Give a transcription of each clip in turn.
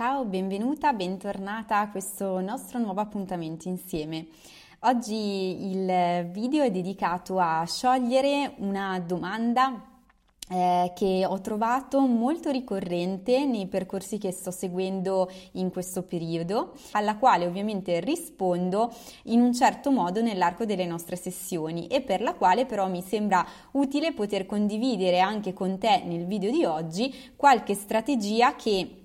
Ciao, benvenuta, bentornata a questo nostro nuovo appuntamento insieme. Oggi il video è dedicato a sciogliere una domanda eh, che ho trovato molto ricorrente nei percorsi che sto seguendo in questo periodo, alla quale ovviamente rispondo in un certo modo nell'arco delle nostre sessioni e per la quale però mi sembra utile poter condividere anche con te nel video di oggi qualche strategia che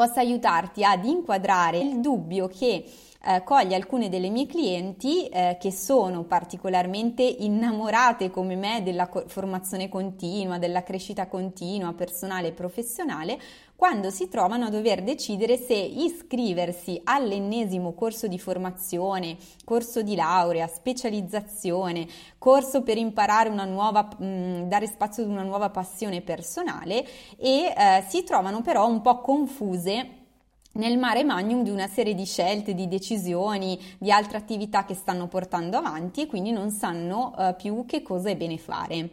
possa aiutarti ad inquadrare il dubbio che eh, coglie alcune delle mie clienti eh, che sono particolarmente innamorate come me della co- formazione continua, della crescita continua personale e professionale, quando si trovano a dover decidere se iscriversi all'ennesimo corso di formazione, corso di laurea, specializzazione, corso per imparare una nuova, mh, dare spazio ad una nuova passione personale e eh, si trovano però un po' confuse nel mare magnum di una serie di scelte, di decisioni, di altre attività che stanno portando avanti e quindi non sanno uh, più che cosa è bene fare.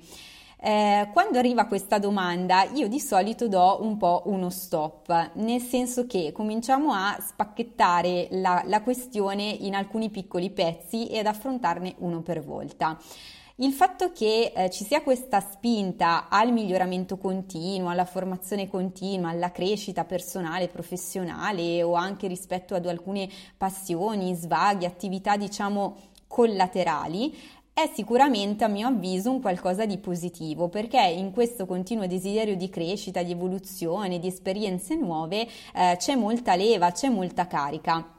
Eh, quando arriva questa domanda io di solito do un po' uno stop, nel senso che cominciamo a spacchettare la, la questione in alcuni piccoli pezzi e ad affrontarne uno per volta. Il fatto che eh, ci sia questa spinta al miglioramento continuo, alla formazione continua, alla crescita personale, professionale o anche rispetto ad alcune passioni, svaghi, attività diciamo collaterali, è sicuramente a mio avviso un qualcosa di positivo perché in questo continuo desiderio di crescita, di evoluzione, di esperienze nuove eh, c'è molta leva, c'è molta carica.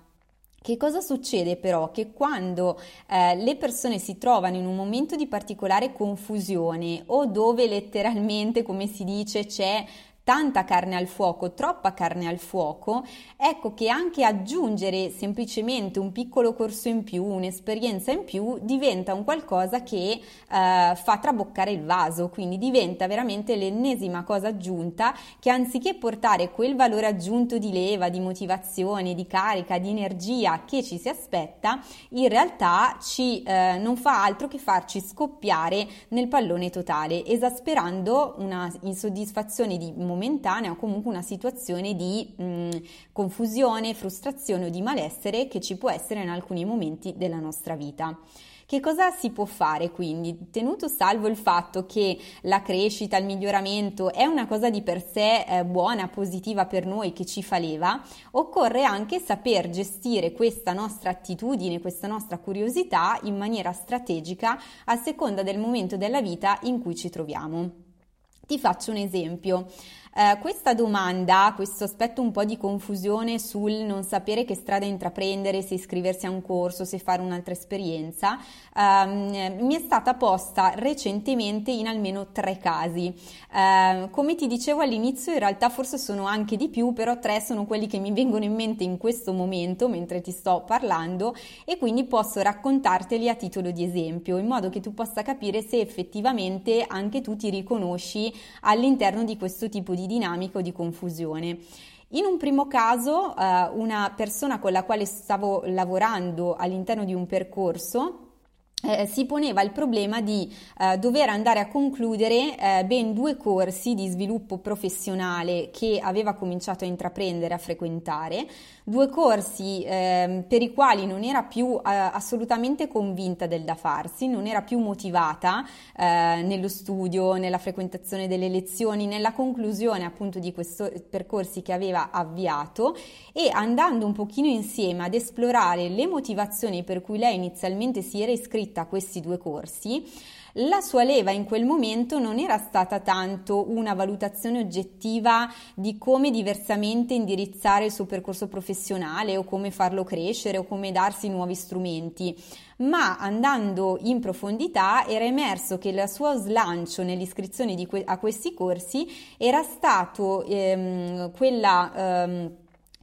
Che cosa succede però? Che quando eh, le persone si trovano in un momento di particolare confusione o dove letteralmente, come si dice, c'è tanta carne al fuoco, troppa carne al fuoco, ecco che anche aggiungere semplicemente un piccolo corso in più, un'esperienza in più, diventa un qualcosa che eh, fa traboccare il vaso, quindi diventa veramente l'ennesima cosa aggiunta che anziché portare quel valore aggiunto di leva, di motivazione, di carica, di energia che ci si aspetta, in realtà ci, eh, non fa altro che farci scoppiare nel pallone totale, esasperando una insoddisfazione di momento momentanea o comunque una situazione di mh, confusione, frustrazione o di malessere che ci può essere in alcuni momenti della nostra vita. Che cosa si può fare quindi? Tenuto salvo il fatto che la crescita, il miglioramento è una cosa di per sé eh, buona, positiva per noi, che ci fa leva, occorre anche saper gestire questa nostra attitudine, questa nostra curiosità in maniera strategica a seconda del momento della vita in cui ci troviamo. Ti faccio un esempio. Eh, questa domanda, questo aspetto un po' di confusione sul non sapere che strada intraprendere, se iscriversi a un corso, se fare un'altra esperienza, ehm, mi è stata posta recentemente in almeno tre casi. Eh, come ti dicevo all'inizio, in realtà forse sono anche di più, però tre sono quelli che mi vengono in mente in questo momento mentre ti sto parlando e quindi posso raccontarteli a titolo di esempio, in modo che tu possa capire se effettivamente anche tu ti riconosci all'interno di questo tipo di dinamica o di confusione. In un primo caso, eh, una persona con la quale stavo lavorando all'interno di un percorso eh, si poneva il problema di eh, dover andare a concludere eh, ben due corsi di sviluppo professionale che aveva cominciato a intraprendere, a frequentare, due corsi ehm, per i quali non era più eh, assolutamente convinta del da farsi, non era più motivata eh, nello studio, nella frequentazione delle lezioni, nella conclusione appunto di questi percorsi che aveva avviato e andando un pochino insieme ad esplorare le motivazioni per cui lei inizialmente si era iscritta iscritta a questi due corsi, la sua leva in quel momento non era stata tanto una valutazione oggettiva di come diversamente indirizzare il suo percorso professionale o come farlo crescere o come darsi nuovi strumenti, ma andando in profondità era emerso che il suo slancio nell'iscrizione que- a questi corsi era stato ehm, quella ehm,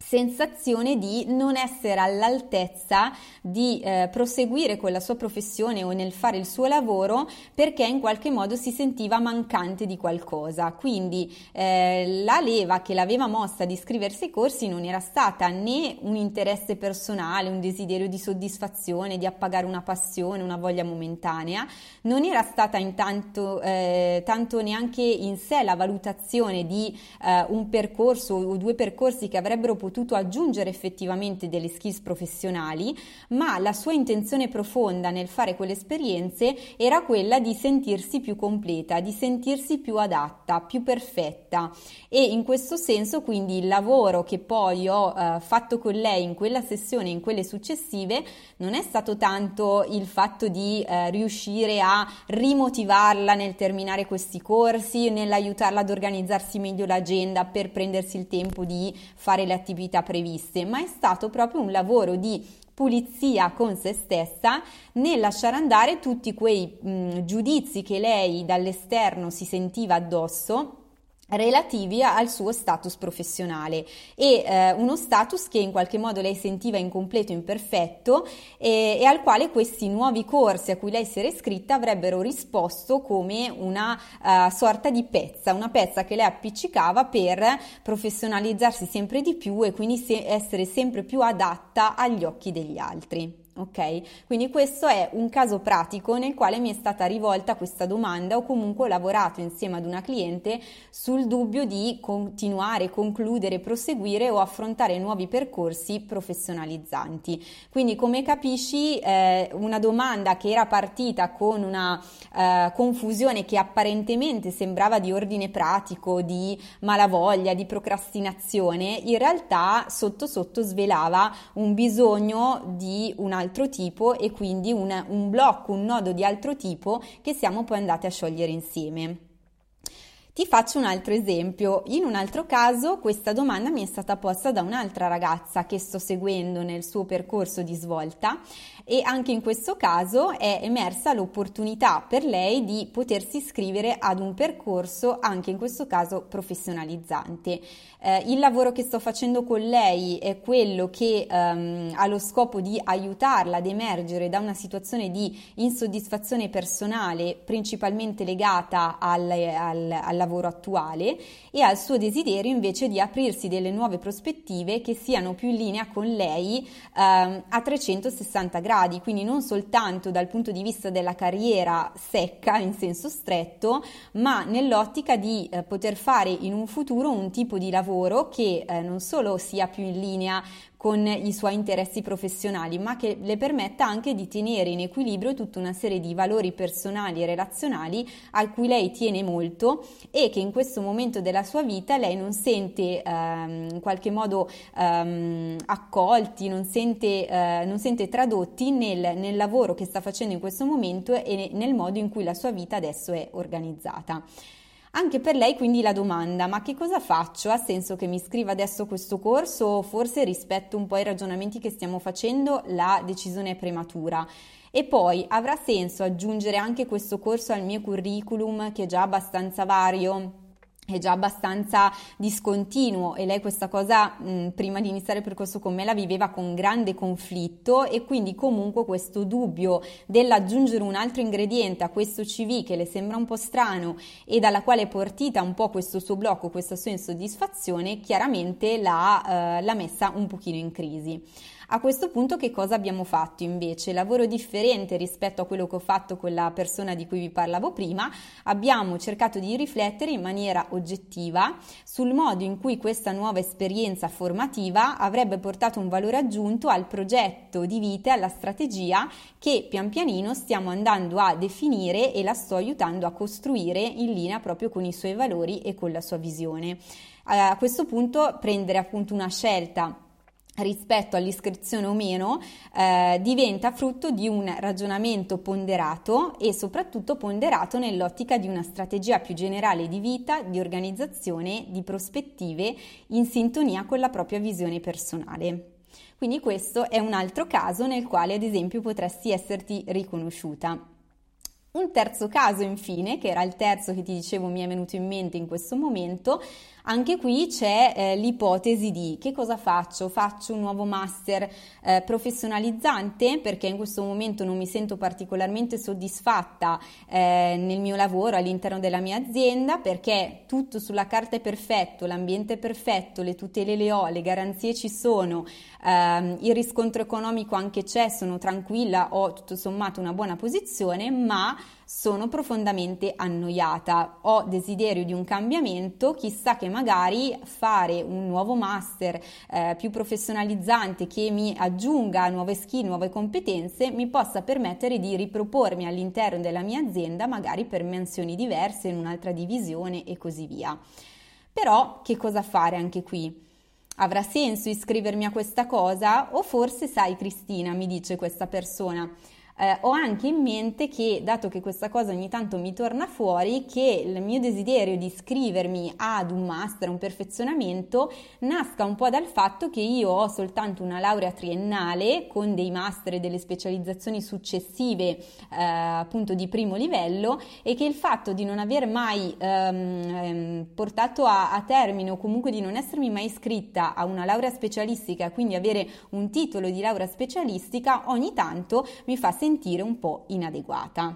sensazione di non essere all'altezza di eh, proseguire con la sua professione o nel fare il suo lavoro perché in qualche modo si sentiva mancante di qualcosa. Quindi eh, la leva che l'aveva mossa di iscriversi ai corsi non era stata né un interesse personale, un desiderio di soddisfazione, di appagare una passione, una voglia momentanea, non era stata intanto eh, tanto neanche in sé la valutazione di eh, un percorso o due percorsi che avrebbero potuto potuto aggiungere effettivamente delle skills professionali, ma la sua intenzione profonda nel fare quelle esperienze era quella di sentirsi più completa, di sentirsi più adatta, più perfetta. E in questo senso quindi il lavoro che poi ho eh, fatto con lei in quella sessione e in quelle successive non è stato tanto il fatto di eh, riuscire a rimotivarla nel terminare questi corsi, nell'aiutarla ad organizzarsi meglio l'agenda per prendersi il tempo di fare le attività attività previste, ma è stato proprio un lavoro di pulizia con se stessa nel lasciare andare tutti quei mh, giudizi che lei dall'esterno si sentiva addosso relativi al suo status professionale e eh, uno status che in qualche modo lei sentiva incompleto, imperfetto e, e, al quale questi nuovi corsi a cui lei si era iscritta avrebbero risposto come una uh, sorta di pezza, una pezza che lei appiccicava per professionalizzarsi sempre di più e quindi se- essere sempre più adatta agli occhi degli altri. Ok? Quindi questo è un caso pratico nel quale mi è stata rivolta questa domanda o comunque ho lavorato insieme ad una cliente sul dubbio di continuare, concludere, proseguire o affrontare nuovi percorsi professionalizzanti. Quindi come capisci eh, una domanda che era partita con una eh, confusione che apparentemente sembrava di ordine pratico, di malavoglia, di procrastinazione, in realtà sotto sotto svelava un bisogno di una altro tipo e quindi un, un blocco, un nodo di altro tipo che siamo poi andati a sciogliere insieme. Ti faccio un altro esempio. In un altro caso questa domanda mi è stata posta da un'altra ragazza che sto seguendo nel suo percorso di svolta e anche in questo caso è emersa l'opportunità per lei di potersi iscrivere ad un percorso anche in questo caso professionalizzante. Eh, il lavoro che sto facendo con lei è quello che ehm, ha lo scopo di aiutarla ad emergere da una situazione di insoddisfazione personale principalmente legata al, al, al lavoro attuale e al suo desiderio invece di aprirsi delle nuove prospettive che siano più in linea con lei ehm, a 360 gradi, quindi non soltanto dal punto di vista della carriera secca in senso stretto, ma nell'ottica di eh, poter fare in un futuro un tipo di lavoro che eh, non solo sia più in linea con i suoi interessi professionali, ma che le permetta anche di tenere in equilibrio tutta una serie di valori personali e relazionali a cui lei tiene molto e che in questo momento della sua vita lei non sente ehm, in qualche modo ehm, accolti, non sente, eh, non sente tradotti nel, nel lavoro che sta facendo in questo momento e nel modo in cui la sua vita adesso è organizzata. Anche per lei quindi la domanda, ma che cosa faccio? Ha senso che mi iscriva adesso questo corso o forse rispetto un po' ai ragionamenti che stiamo facendo la decisione è prematura? E poi avrà senso aggiungere anche questo corso al mio curriculum che è già abbastanza vario? È già abbastanza discontinuo e lei questa cosa mh, prima di iniziare il percorso con me la viveva con grande conflitto e quindi comunque questo dubbio dell'aggiungere un altro ingrediente a questo CV che le sembra un po' strano e dalla quale è partita un po' questo suo blocco, questa sua insoddisfazione, chiaramente l'ha, eh, l'ha messa un pochino in crisi. A questo punto che cosa abbiamo fatto invece? Lavoro differente rispetto a quello che ho fatto con la persona di cui vi parlavo prima, abbiamo cercato di riflettere in maniera oggettiva sul modo in cui questa nuova esperienza formativa avrebbe portato un valore aggiunto al progetto di vita e alla strategia che pian pianino stiamo andando a definire e la sto aiutando a costruire in linea proprio con i suoi valori e con la sua visione. A questo punto prendere appunto una scelta rispetto all'iscrizione o meno eh, diventa frutto di un ragionamento ponderato e soprattutto ponderato nell'ottica di una strategia più generale di vita, di organizzazione, di prospettive in sintonia con la propria visione personale. Quindi questo è un altro caso nel quale ad esempio potresti esserti riconosciuta. Un terzo caso infine, che era il terzo che ti dicevo mi è venuto in mente in questo momento, Anche qui c'è eh, l'ipotesi di che cosa faccio? Faccio un nuovo master eh, professionalizzante perché in questo momento non mi sento particolarmente soddisfatta eh, nel mio lavoro all'interno della mia azienda perché tutto sulla carta è perfetto, l'ambiente è perfetto, le tutele le ho, le garanzie ci sono, ehm, il riscontro economico anche c'è, sono tranquilla, ho tutto sommato una buona posizione, ma sono profondamente annoiata, ho desiderio di un cambiamento, chissà che magari fare un nuovo master eh, più professionalizzante che mi aggiunga nuove skill, nuove competenze, mi possa permettere di ripropormi all'interno della mia azienda, magari per mansioni diverse, in un'altra divisione e così via. Però che cosa fare anche qui? Avrà senso iscrivermi a questa cosa? O forse sai Cristina, mi dice questa persona, eh, ho anche in mente che, dato che questa cosa ogni tanto mi torna fuori, che il mio desiderio di iscrivermi ad un master, un perfezionamento, nasca un po' dal fatto che io ho soltanto una laurea triennale con dei master e delle specializzazioni successive eh, appunto di primo livello e che il fatto di non aver mai ehm, ehm, portato a, a termine o comunque di non essermi mai iscritta a una laurea specialistica, quindi avere un titolo di laurea specialistica, ogni tanto mi fa sentire sentire un po' inadeguata.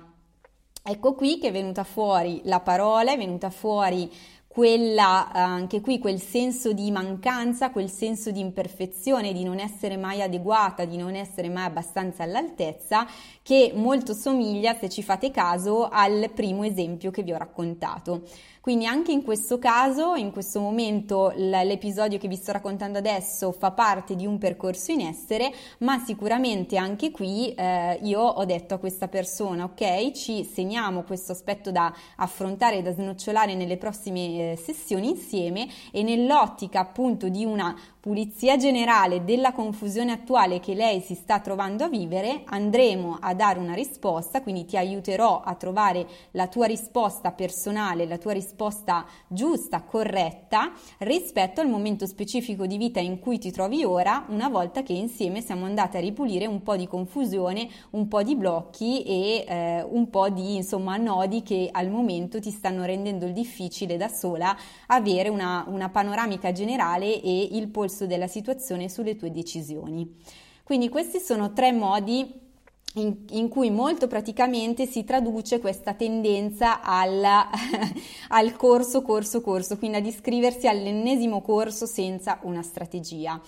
Ecco qui che è venuta fuori la parola, è venuta fuori quella, anche qui quel senso di mancanza, quel senso di imperfezione, di non essere mai adeguata, di non essere mai abbastanza all'altezza, che molto somiglia, se ci fate caso, al primo esempio che vi ho raccontato. Quindi anche in questo caso, in questo momento, l'episodio che vi sto raccontando adesso fa parte di un percorso in essere, ma sicuramente anche qui eh, io ho detto a questa persona, ok, ci segniamo questo aspetto da affrontare da snocciolare nelle prossime eh, sessioni insieme e nell'ottica appunto di una pulizia generale della confusione attuale che lei si sta trovando a vivere, andremo a dare una risposta, quindi ti aiuterò a trovare la tua risposta personale, la tua risposta giusta, corretta, rispetto al momento specifico di vita in cui ti trovi ora, una volta che insieme siamo andati a ripulire un po' di confusione, un po' di blocchi e eh, un po' di insomma nodi che al momento ti stanno rendendo difficile da sola avere una, una panoramica generale e il polso polso della situazione sulle tue decisioni. Quindi questi sono tre modi in, in, cui molto praticamente si traduce questa tendenza alla, al corso, corso, corso, quindi ad iscriversi all'ennesimo corso senza una strategia.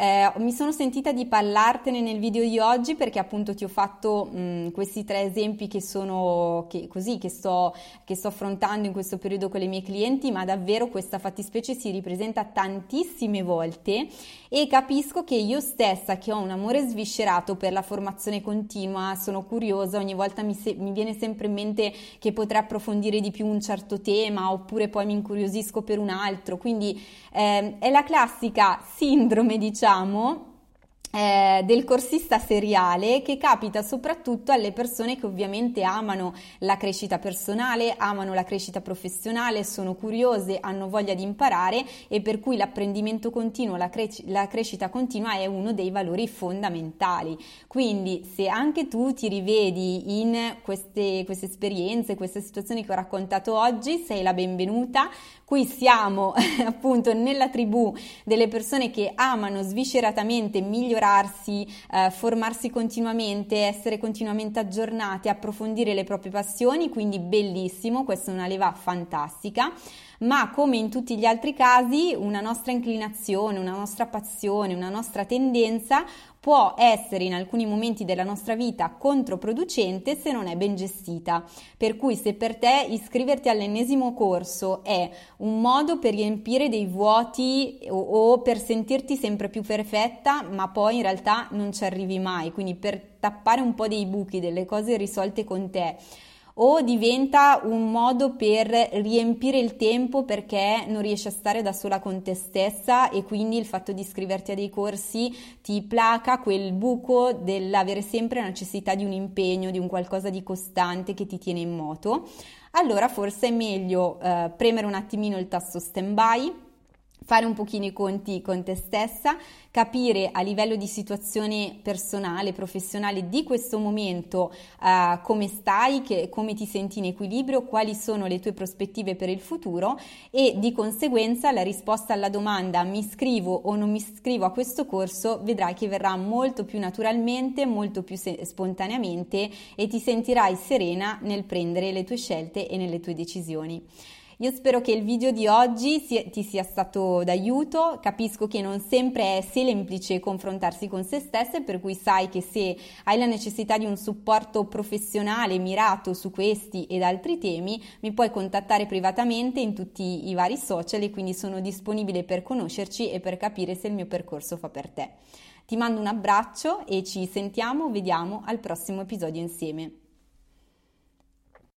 Eh, mi sono sentita di parlartene nel video di oggi perché appunto ti ho fatto mh, questi tre esempi che sono che, così che sto, che sto affrontando in questo periodo con le mie clienti, ma davvero questa fattispecie si ripresenta tantissime volte e capisco che io stessa che ho un amore sviscerato per la formazione continua, sono curiosa, ogni volta mi, se- mi viene sempre in mente che potrei approfondire di più un certo tema oppure poi mi incuriosisco per un altro, quindi eh, è la classica sindrome diciamo diciamo, eh, del corsista seriale che capita soprattutto alle persone che ovviamente amano la crescita personale, amano la crescita professionale, sono curiose, hanno voglia di imparare e per cui l'apprendimento continuo, la, cre- la crescita continua è uno dei valori fondamentali. Quindi se anche tu ti rivedi in queste, queste esperienze, queste situazioni che ho raccontato oggi, sei la benvenuta. Qui siamo appunto nella tribù delle persone che amano svisceratamente migliorarsi, eh, formarsi continuamente, essere continuamente aggiornate, approfondire le proprie passioni, quindi bellissimo, questa è una leva fantastica. Ma come in tutti gli altri casi una nostra inclinazione, una nostra passione, una nostra tendenza può essere in alcuni momenti della nostra vita controproducente se non è ben gestita. Per cui se per te iscriverti all'ennesimo corso è un modo per riempire dei vuoti o, o per sentirti sempre più perfetta, ma poi in realtà non ci arrivi mai, quindi per tappare un po' dei buchi, delle cose risolte con te o diventa un modo per riempire il tempo perché non riesci a stare da sola con te stessa e quindi il fatto di iscriverti a dei corsi ti placa quel buco dell'avere sempre necessità di un impegno, di un qualcosa di costante che ti tiene in moto, allora forse è meglio eh, premere un attimino il tasto stand by fare un pochino i conti con te stessa, capire a livello di situazione personale, professionale di questo momento uh, come stai, che, come ti senti in equilibrio, quali sono le tue prospettive per il futuro e di conseguenza la risposta alla domanda mi iscrivo o non mi iscrivo a questo corso vedrai che verrà molto più naturalmente, molto più se- spontaneamente e ti sentirai serena nel prendere le tue scelte e nelle tue decisioni. Io spero che il video di oggi ti sia stato d'aiuto, capisco che non sempre è semplice confrontarsi con se stesse, per cui sai che se hai la necessità di un supporto professionale mirato su questi ed altri temi, mi puoi contattare privatamente in tutti i vari social e quindi sono disponibile per conoscerci e per capire se il mio percorso fa per te. Ti mando un abbraccio e ci sentiamo, vediamo al prossimo episodio insieme.